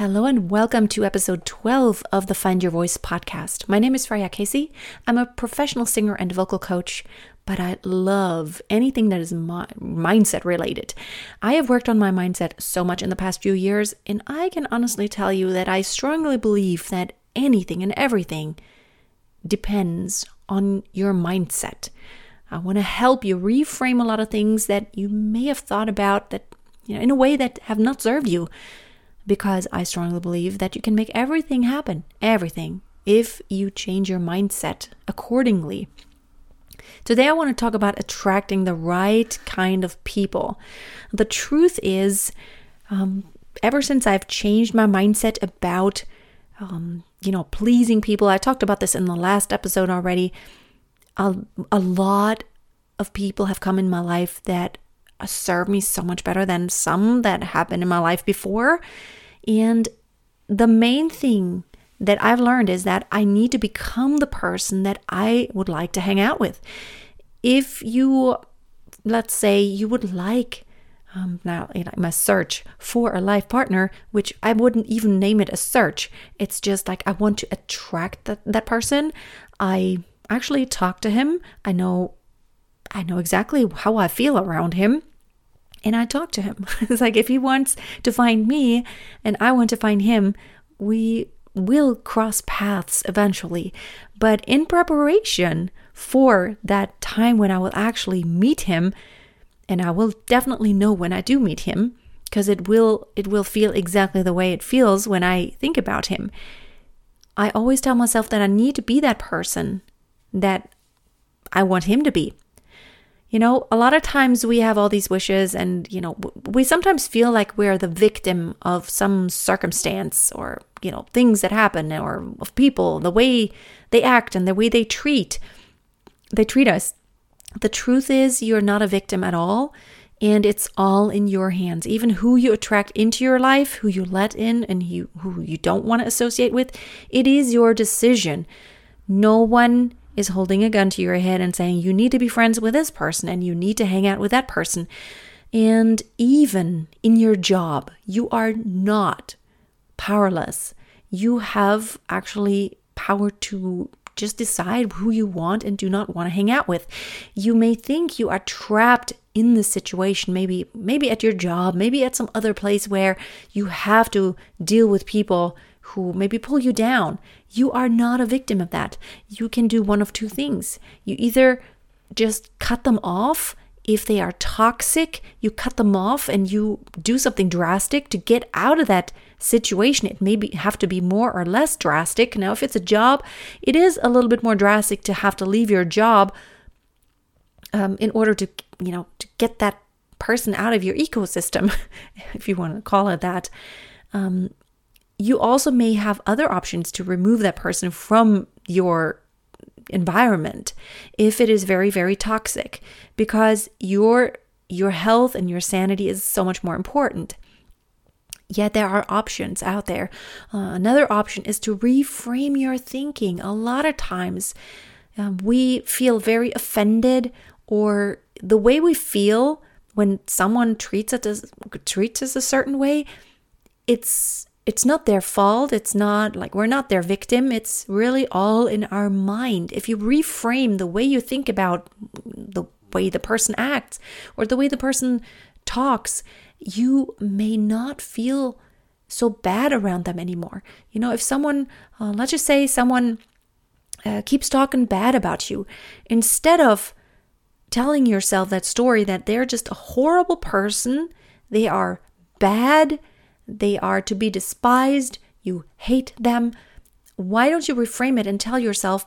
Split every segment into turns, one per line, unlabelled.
Hello and welcome to episode 12 of the Find Your Voice podcast. My name is Freya Casey. I'm a professional singer and vocal coach, but I love anything that is mi- mindset related. I have worked on my mindset so much in the past few years, and I can honestly tell you that I strongly believe that anything and everything depends on your mindset. I want to help you reframe a lot of things that you may have thought about that you know in a way that have not served you because I strongly believe that you can make everything happen, everything, if you change your mindset accordingly. Today, I want to talk about attracting the right kind of people. The truth is, um, ever since I've changed my mindset about, um, you know, pleasing people, I talked about this in the last episode already. A, a lot of people have come in my life that serve me so much better than some that happened in my life before. And the main thing that I've learned is that I need to become the person that I would like to hang out with. If you, let's say, you would like, um, now you my search for a life partner, which I wouldn't even name it a search. It's just like I want to attract that, that person. I actually talk to him. I know, I know exactly how I feel around him and I talk to him. it's like if he wants to find me and I want to find him, we will cross paths eventually. But in preparation for that time when I will actually meet him, and I will definitely know when I do meet him because it will it will feel exactly the way it feels when I think about him. I always tell myself that I need to be that person that I want him to be. You know, a lot of times we have all these wishes, and, you know, we sometimes feel like we're the victim of some circumstance or, you know, things that happen or of people, the way they act and the way they treat they treat us. The truth is you're not a victim at all and it's all in your hands. Even who you attract into your life, who you let in and you, who you don't want to associate with, it is your decision. No one is holding a gun to your head and saying, you need to be friends with this person and you need to hang out with that person. And even in your job, you are not powerless. You have actually power to just decide who you want and do not want to hang out with. You may think you are trapped in this situation, maybe maybe at your job, maybe at some other place where you have to deal with people who maybe pull you down. You are not a victim of that. You can do one of two things. You either just cut them off. If they are toxic, you cut them off and you do something drastic to get out of that situation. It may be, have to be more or less drastic. Now, if it's a job, it is a little bit more drastic to have to leave your job um, in order to, you know, to get that person out of your ecosystem, if you want to call it that. Um, you also may have other options to remove that person from your environment if it is very very toxic because your your health and your sanity is so much more important. Yet there are options out there. Uh, another option is to reframe your thinking. A lot of times um, we feel very offended or the way we feel when someone treats us treats us a certain way it's it's not their fault. It's not like we're not their victim. It's really all in our mind. If you reframe the way you think about the way the person acts or the way the person talks, you may not feel so bad around them anymore. You know, if someone, uh, let's just say someone uh, keeps talking bad about you, instead of telling yourself that story that they're just a horrible person, they are bad, they are to be despised, you hate them. Why don't you reframe it and tell yourself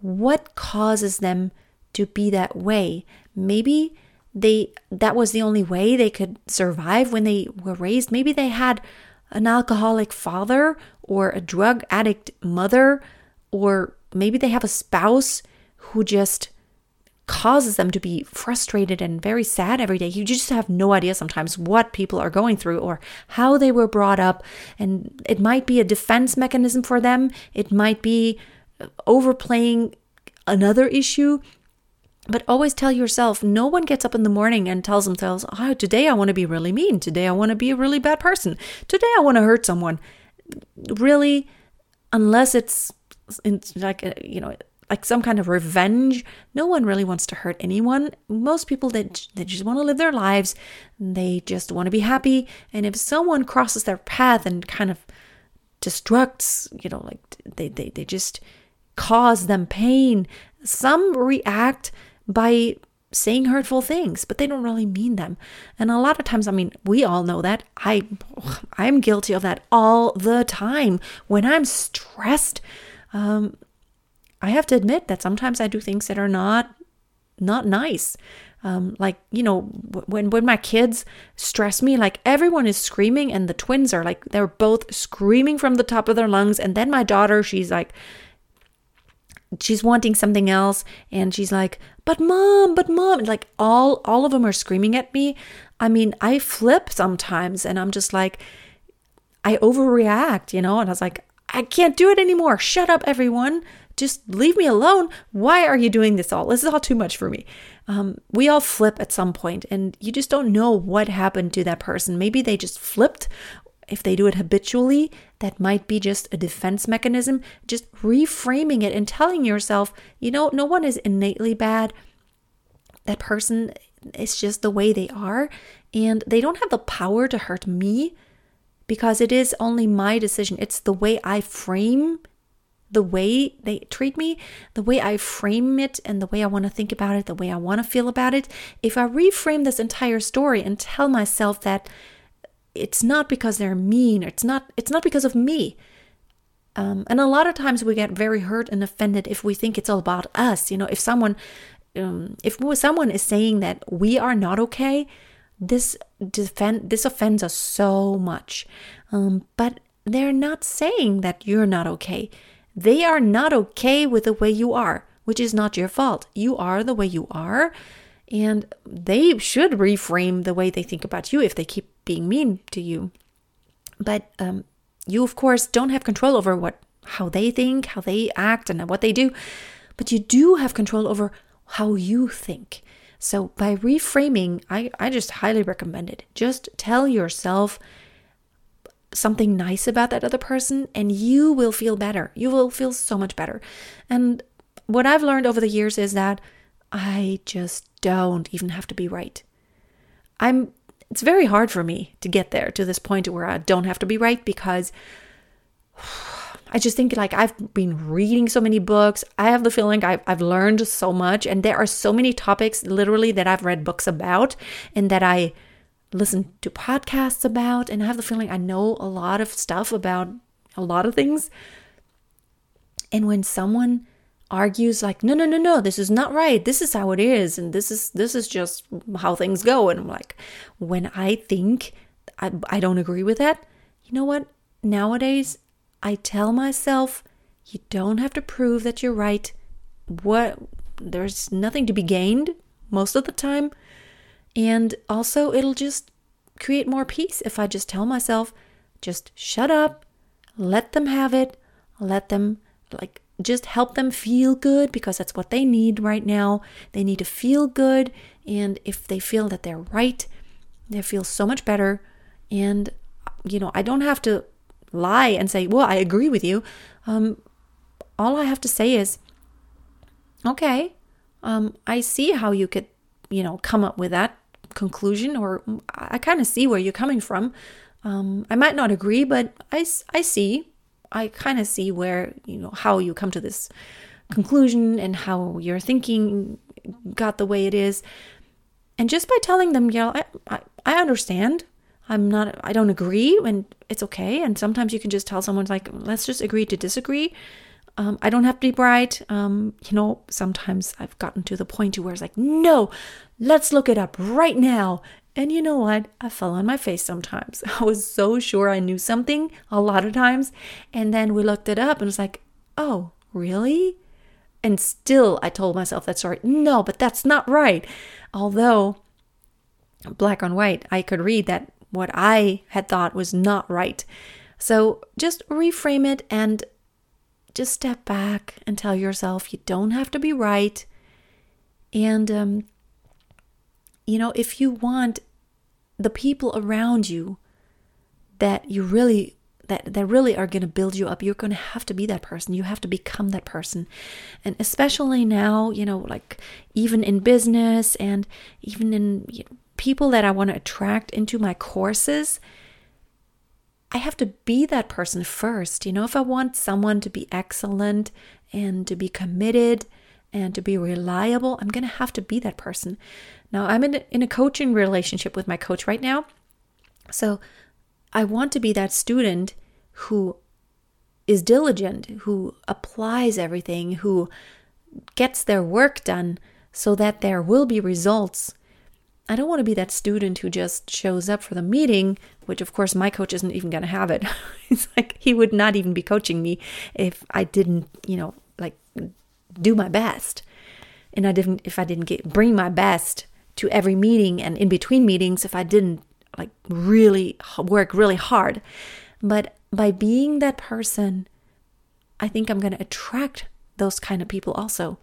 what causes them to be that way? Maybe they that was the only way they could survive when they were raised. Maybe they had an alcoholic father or a drug addict mother or maybe they have a spouse who just causes them to be frustrated and very sad every day. You just have no idea sometimes what people are going through or how they were brought up. And it might be a defense mechanism for them, it might be uh, overplaying another issue. But always tell yourself no one gets up in the morning and tells themselves, oh, today I want to be really mean. Today I want to be a really bad person. Today I want to hurt someone. really, unless it's, it's like, a, you know, like some kind of revenge. No one really wants to hurt anyone. Most people that they, just want to live their lives. They just want to be happy. And if someone crosses their path and kind of destructs, you know, like they, they, they just cause them pain, some react by saying hurtful things, but they don't really mean them. And a lot of times, I mean, we all know that. I I'm guilty of that all the time. When I'm stressed, um, I have to admit that sometimes I do things that are not not nice. Um, like you know when when my kids stress me like everyone is screaming and the twins are like they're both screaming from the top of their lungs. And then my daughter she's like she's wanting something else. And she's like but mom but mom and like all all of them are screaming at me. I mean i flip sometimes and i'm just like i overreact you know? And i was like i can't do it anymore. Shut up everyone just leave me alone. Why are you doing this all? This is all too much for me. Um, we all flip at some point, and you just don't know what happened to that person. Maybe they just flipped. If they do it habitually, that might be just a defense mechanism. Just reframing it and telling yourself, you know, no one is innately bad. That person is just the way they are, and they don't have the power to hurt me because it is only my decision. It's the way I frame the way they treat me, the way I frame it, and the way I want to think about it, the way I want to feel about it, if I reframe this entire story and tell myself that it's not because they're mean, it's not it's not because of me. Um, and a lot of times we get very hurt and offended if we think it's all about us. You know, if someone um, if someone is saying that we are not okay, this defend this offends us so much. Um, but they're not saying that you're not okay. They are not okay with the way you are, which is not your fault. You are the way you are, and they should reframe the way they think about you if they keep being mean to you. But um, you, of course, don't have control over what how they think, how they act, and what they do. But you do have control over how you think. So by reframing, I, I just highly recommend it. Just tell yourself something nice about that other person and you will feel better. You will feel so much better. And what I've learned over the years is that I just don't even have to be right. I'm it's very hard for me to get there to this point where I don't have to be right because I just think like I've been reading so many books. I have the feeling I've, I've learned so much, and there are so many topics literally that I've read books about and that I listen to podcasts about, and I have the feeling I know a lot of stuff about a lot of things. And when someone argues like no no no no this is not right. This is how it is and this is this is just how things go and i'm like when i think i, I don't agree with that you know what? Nowadays i tell myself you don't have to prove that you're right. What there's nothing to be gained most of the time and also, it'll just create more peace if I just tell myself, just shut up, let them have it, let them, like, just help them feel good because that's what they need right now. They need to feel good. And if they feel that they're right, they feel so much better. And, you know, I don't have to lie and say, well, I agree with you. Um, all I have to say is, okay, um, I see how you could, you know, come up with that conclusion, or I kind of see where you're coming from. Um, I might not agree, but I, I see. I kind of see where, you know, how you come to this conclusion and how your thinking got the way it is. And just by telling them, you know, I, I, I understand. I'm not, I don't agree, and it's okay. And sometimes you can just tell someone, like, let's just agree to disagree. Um, I don't have to be bright. Um, you know, sometimes I've gotten to the point where it's like, no, let's look it up right now. And you know what? I fell on my face sometimes. I was so sure I knew something a lot of times. And then we looked it up and it's like, oh, really? And still, I told myself that's right. No, but that's not right. Although, black on white, I could read that what I had thought was not right. So just reframe it and just step back and tell yourself you don't have to be right. And, um, you know, if you want the people around you that you really that, that really are going to build you up, you're going to have to be that person. You have to become that person. And especially now, you know, like even in business and even in you know, people that I want to attract into my courses, I have to be that person first. You know, if I want someone to be excellent and to be committed and to be reliable, I'm going to have to be that person. Now, I'm in a, in a coaching relationship with my coach right now. So I want to be that student who is diligent, who applies everything, who gets their work done so that there will be results. I don't want to be that student who just shows up for the meeting, which of course my coach isn't even going to have it. it's like he would not even be coaching me if I didn't, you know, like do my best. And I didn't if I didn't get bring my best to every meeting and in between meetings if I didn't like really work really hard. But by being that person, I think I'm going to attract those kind of people also.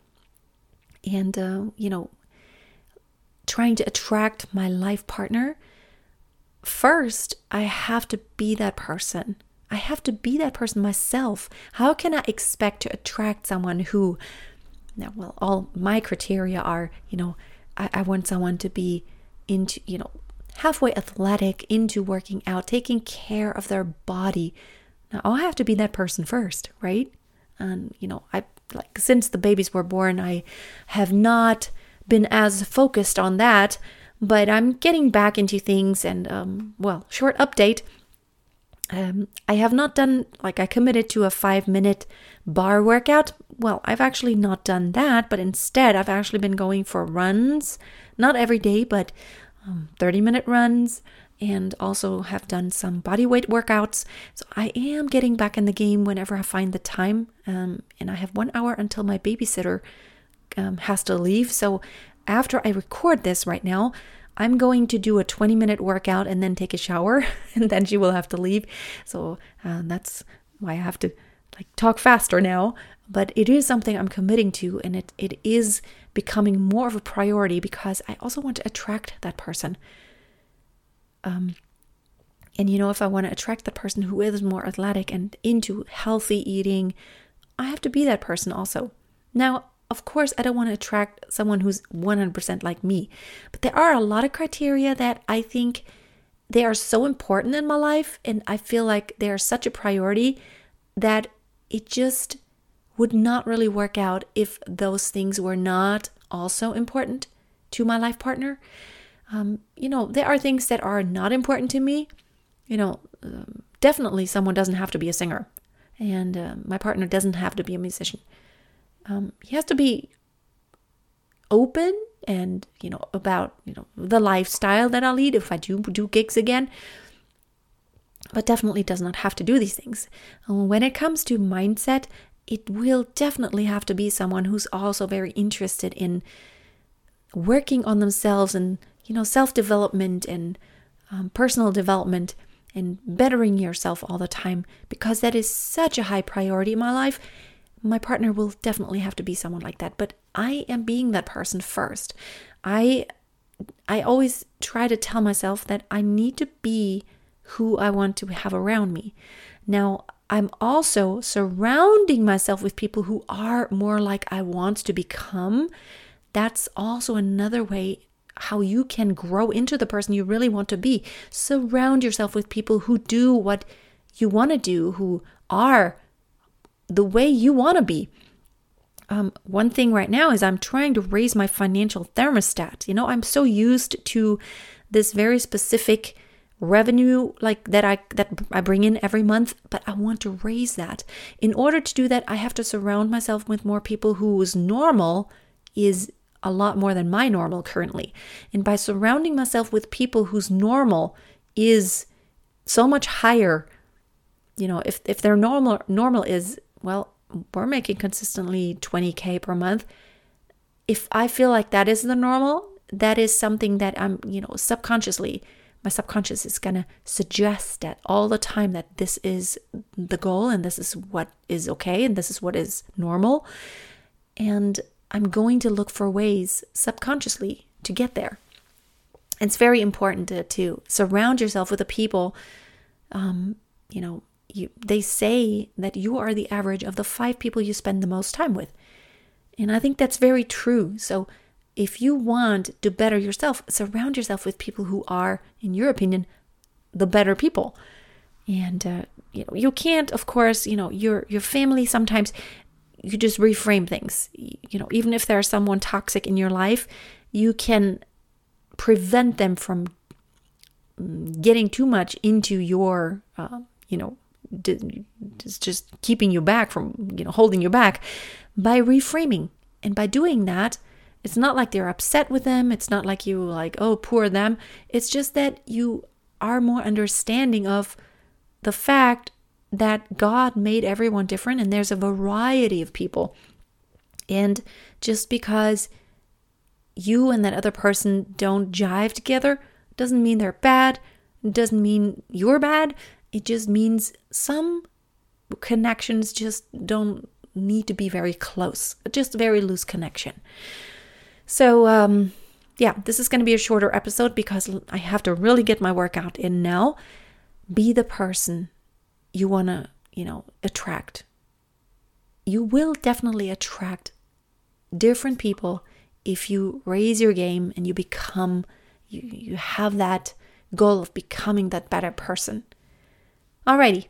And, uh, you know, trying to attract my life partner, first, I have to be that person. I have to be that person myself. How can I expect to attract someone who, now, well, all my criteria are, you know, I, I want someone to be into, you know, halfway athletic, into working out, taking care of their body. Now, I have to be that person first, right? And, you know, I like since the babies were born, I have not been as focused on that, but I'm getting back into things. And, um, well, short update. Um, I have not done, like, I committed to a five minute bar workout. Well, I've actually not done that, but instead, I've actually been going for runs, not every day, but um, 30 minute runs and also have done some body weight workouts. So I am getting back in the game whenever I find the time. Um, and I have one hour until my babysitter um, has to leave. So after I record this right now, I'm going to do a 20 minute workout and then take a shower, and then she will have to leave. So uh, that's why I have to like talk faster now. But it is something I'm committing to, and it, it is becoming more of a priority because I also want to attract that person. Um, and you know, if I want to attract the person who is more athletic and into healthy eating, I have to be that person also. Now, of course, I don't want to attract someone who's 100% like me, but there are a lot of criteria that I think they are so important in my life, and I feel like they are such a priority that it just would not really work out if those things were not also important to my life partner. Um, you know, there are things that are not important to me. You know, um, definitely someone doesn't have to be a singer, and uh, my partner doesn't have to be a musician. Um, he has to be open and you know about you know the lifestyle that I'll lead if I do do gigs again but definitely does not have to do these things. When it comes to mindset, it will definitely have to be someone who's also very interested in working on themselves and you know self-development and um, personal development and bettering yourself all the time because that is such a high priority in my life my partner will definitely have to be someone like that but i am being that person first i i always try to tell myself that i need to be who i want to have around me now I'm also surrounding myself with people who are more like I want to become. That's also another way how you can grow into the person you really want to be. Surround yourself with people who do what you want to do, who are the way you want to be. Um, one thing right now is I'm trying to raise my financial thermostat. You know, I'm so used to this very specific revenue like that I that I bring in every month, but I want to raise that. In order to do that, I have to surround myself with more people whose normal is a lot more than my normal currently. And by surrounding myself with people whose normal is so much higher, you know, if if their normal normal is well, we're making consistently 20k per month. If I feel like that is the normal, that is something that I'm, you know, subconsciously my subconscious is going to suggest that all the time that this is the goal and this is what is okay and this is what is normal. And I'm going to look for ways subconsciously to get there. It's very important to, to surround yourself with the people, um, you know, you, they say that you are the average of the five people you spend the most time with. And I think that's very true. So if you want to better yourself, surround yourself with people who are, in your opinion, the better people. And uh, you know, you can't, of course, you know, your your family sometimes you just reframe things. You know, even if there's someone toxic in your life, you can prevent them from mm, getting too much into your, uh, you know, just keeping you back from, you know, holding you back by reframing. And by doing that, it's not like they're upset with them. It's not like you like, oh, poor them. It's just that you are more understanding of the fact that God made everyone different and there's a variety of people. And just because you and that other person don't jive together doesn't mean they're bad, doesn't mean you're bad. It just means some connections just don't need to be very close, just very loose connection. So, um, yeah, this is going to be a shorter episode because I have to really get my workout in now. Be the person you want to, you know, attract. You will definitely attract different people if you raise your game and you become you, you have that goal of becoming that better person. Alrighty,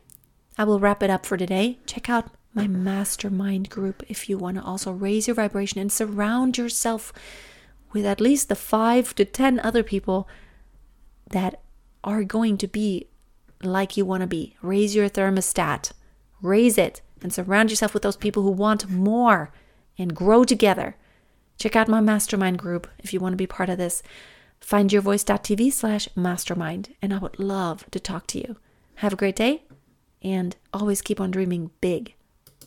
I will wrap it up for today. Check out my mastermind group if you want to also raise your vibration and surround yourself with at least the five to ten other people that are going to be like you want to be. Raise your thermostat, raise it, and surround yourself with those people who want more and grow together. Check out my mastermind group if you want to be part of this. Findyourvoice.tv slash mastermind, and I would love to talk to you. Have a great day, and always keep on dreaming big.